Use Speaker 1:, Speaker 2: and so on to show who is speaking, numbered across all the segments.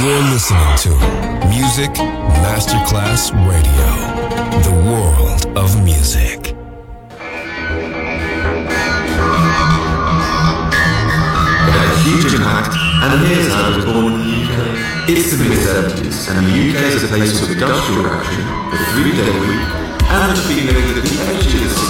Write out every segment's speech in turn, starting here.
Speaker 1: You're listening to Music Masterclass Radio, the world of music.
Speaker 2: A huge impact, and here's how it was born in the UK. It's the mid-70s, and the UK is a place of industrial action, the three-day week, and the feeling that the edge of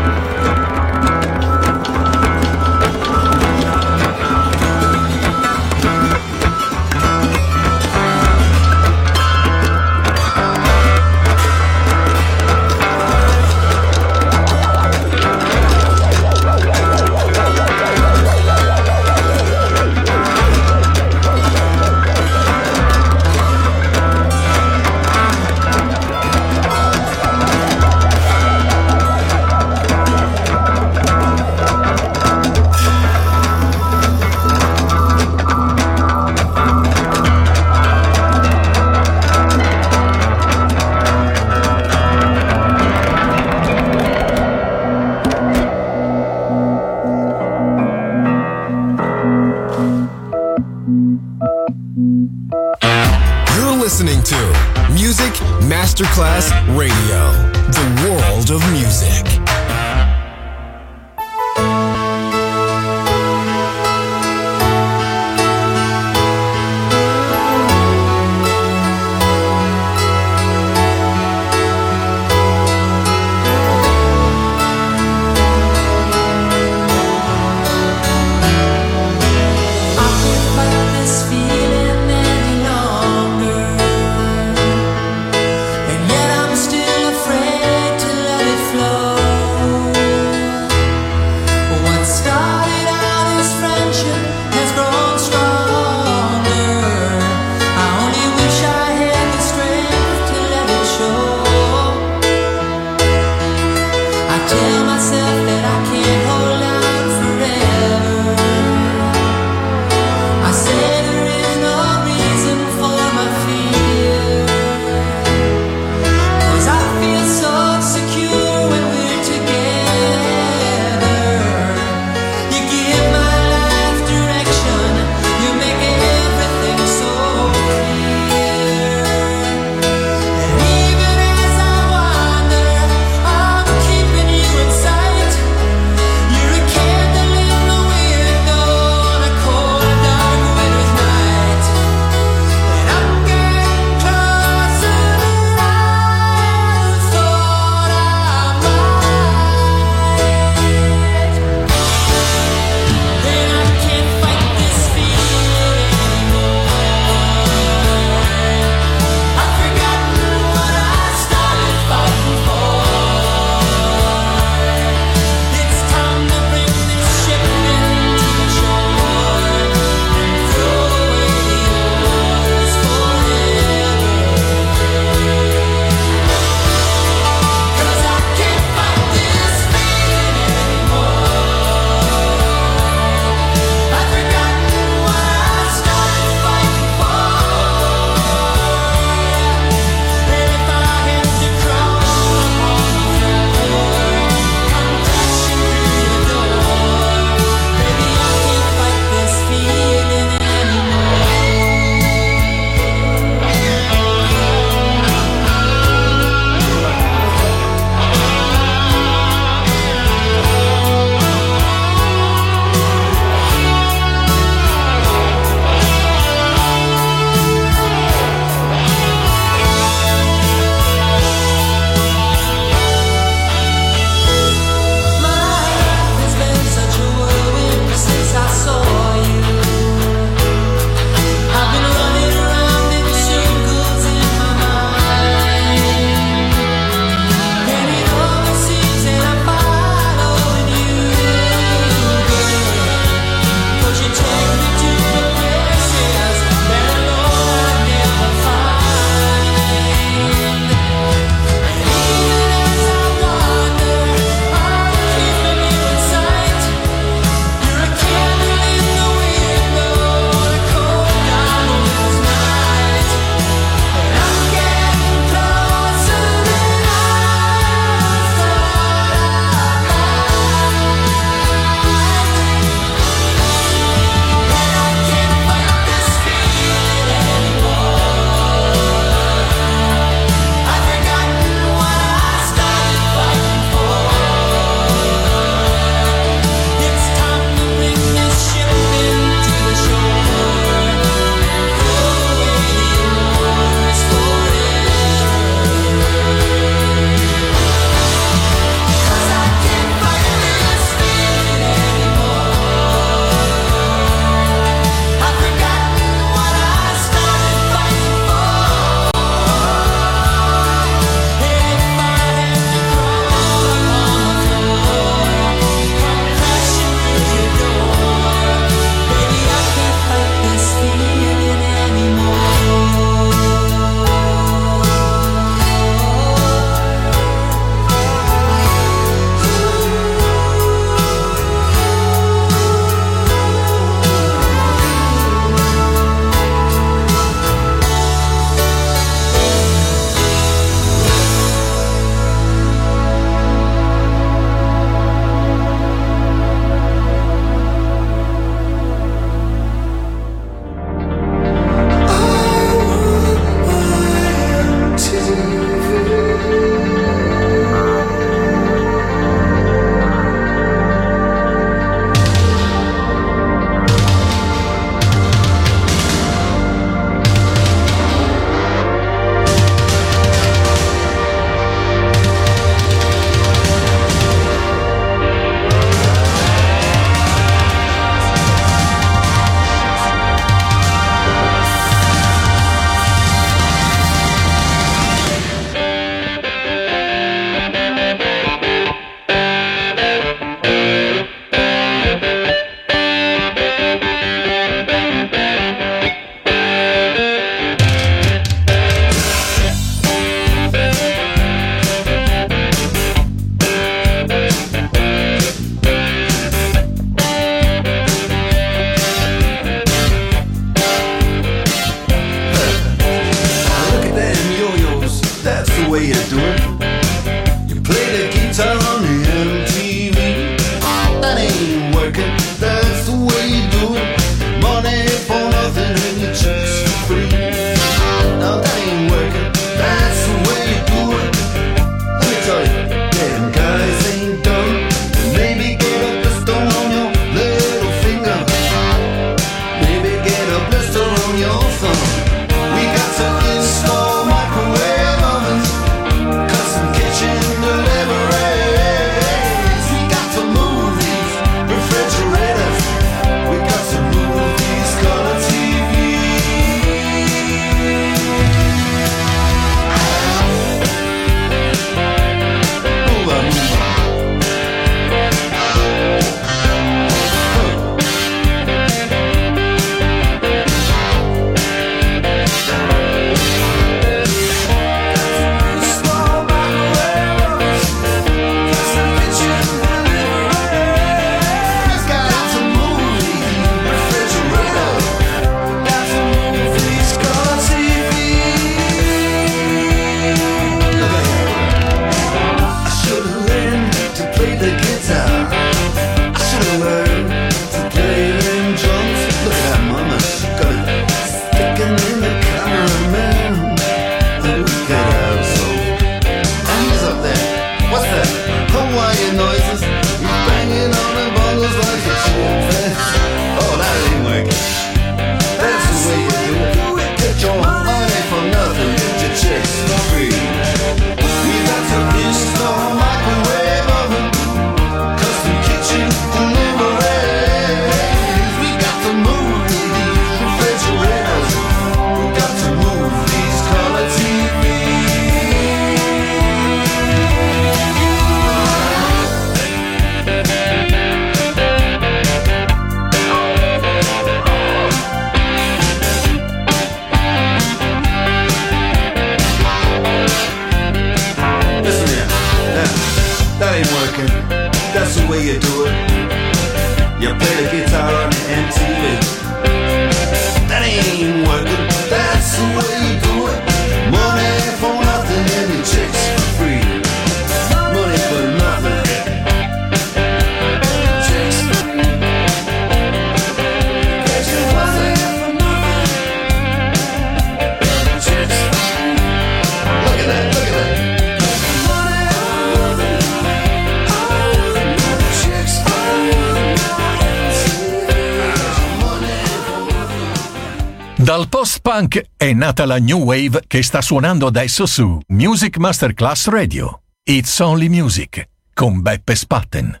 Speaker 3: Post-punk è nata la new wave che sta suonando adesso su Music Masterclass Radio. It's Only Music con Beppe Spatten.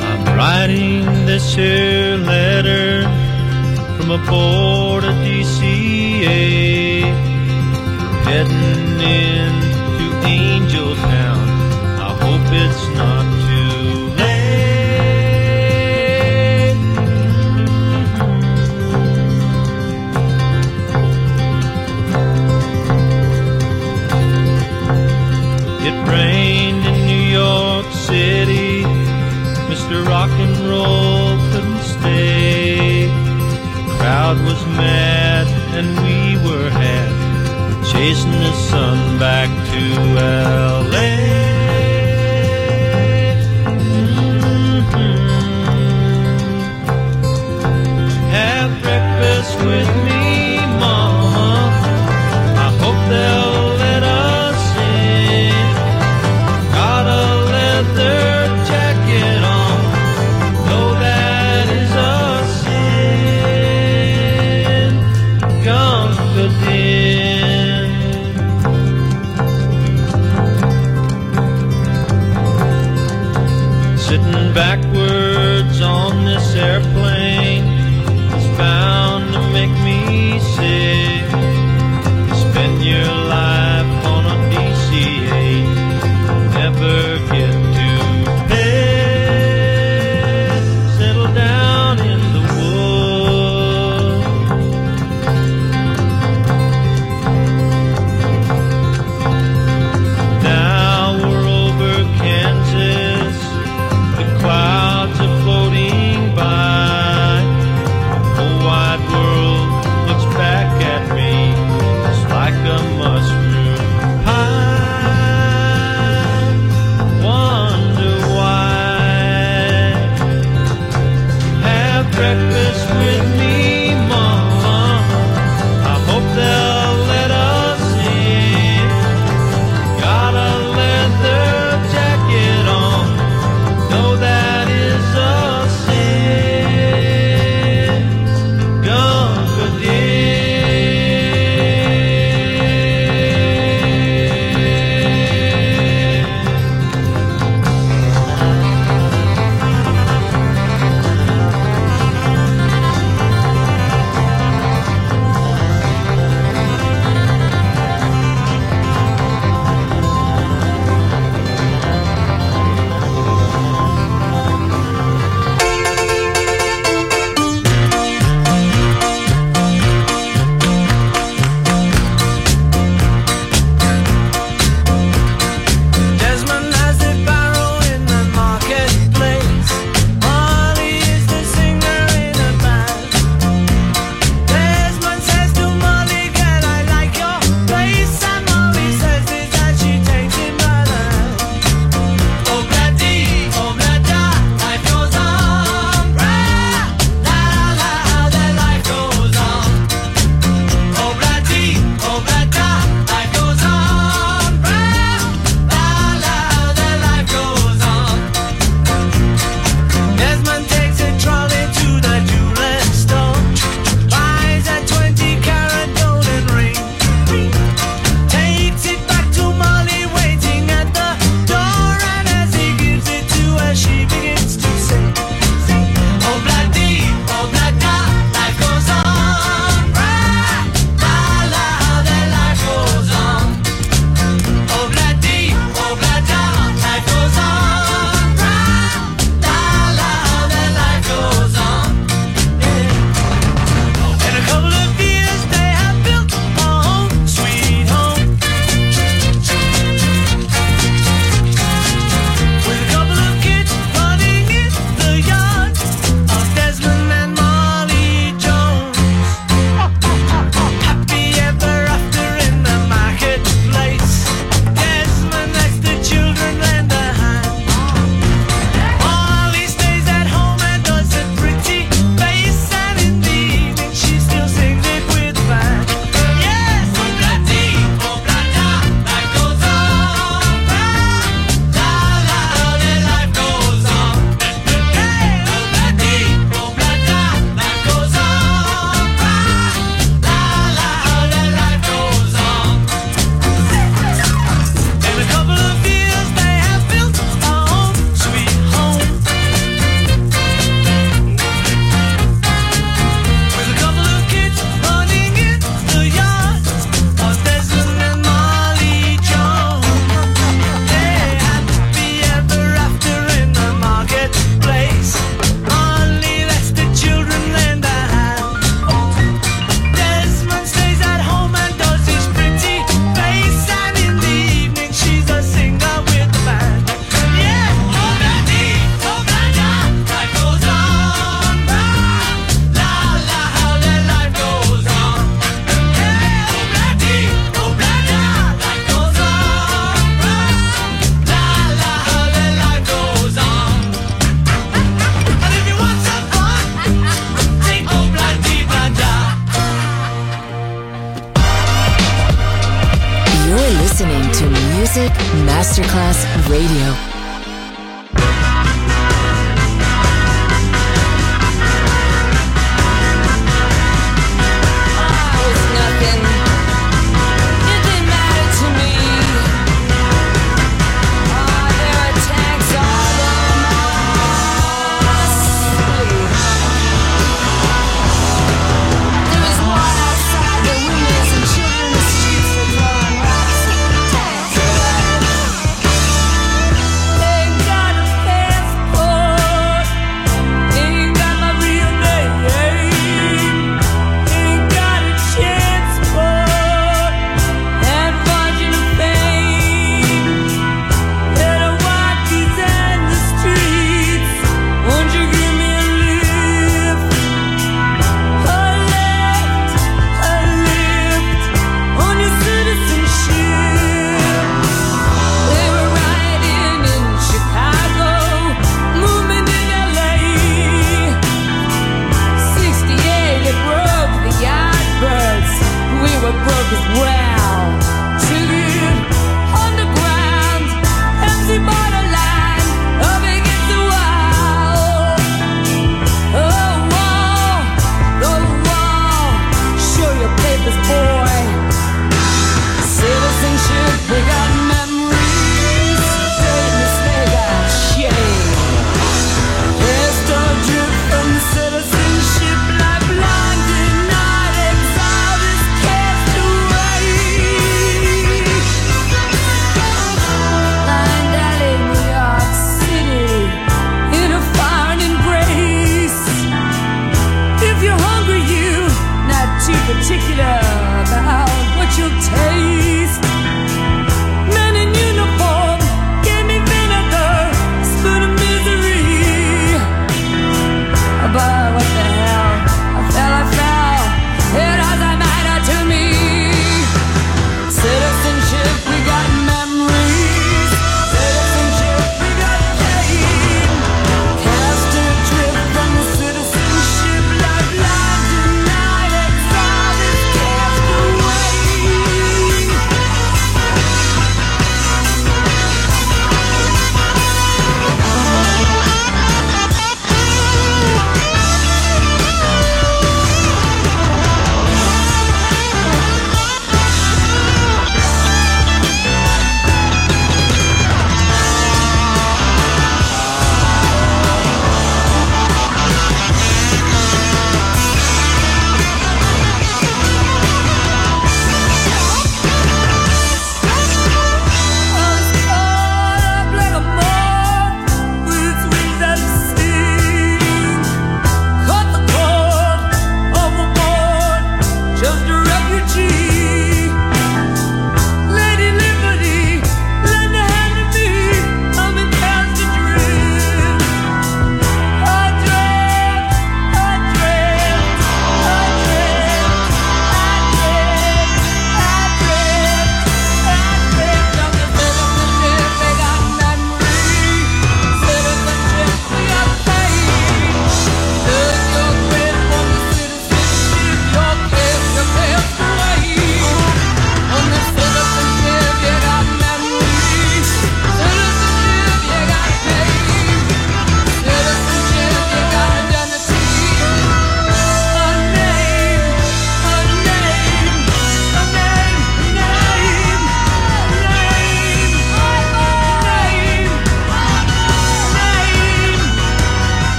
Speaker 4: I'm writing this here letter from a DCA heading into Angel Town. I hope it's not couldn't stay. The crowd was mad and we were had, chasing the sun back to LA. Mm-hmm. Have breakfast with me,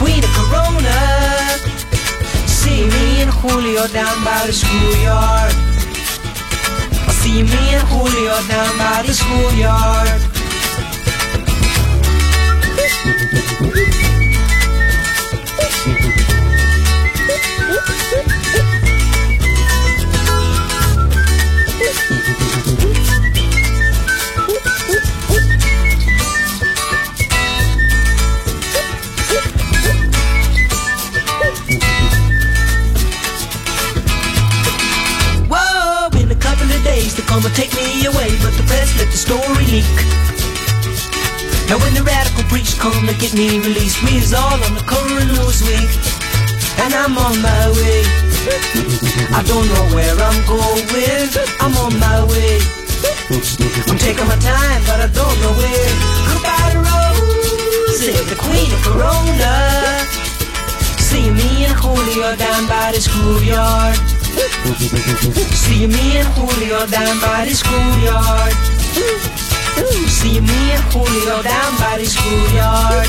Speaker 5: queen of Corona. See me and Julio down by the schoolyard. See me and Julio down by the schoolyard. Away, but the press let the story leak. Now when the radical preach come to get me released, me is all on the cover of Newsweek, and I'm on my way. I don't know where I'm going, I'm on my way. I'm taking my time, but I don't know where. Goodbye to Rosie, the queen of Corona. See me and Julio down by the schoolyard. See me and Julio down by the schoolyard. See me and Julio down by the schoolyard.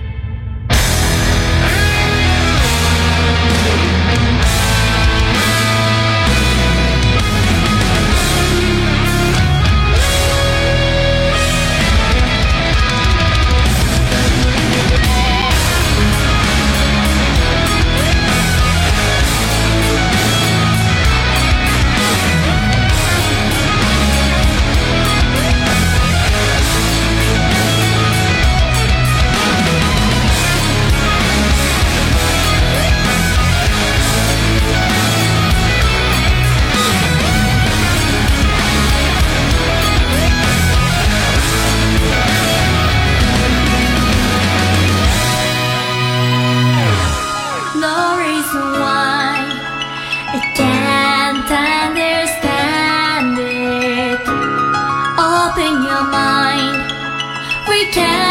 Speaker 6: We can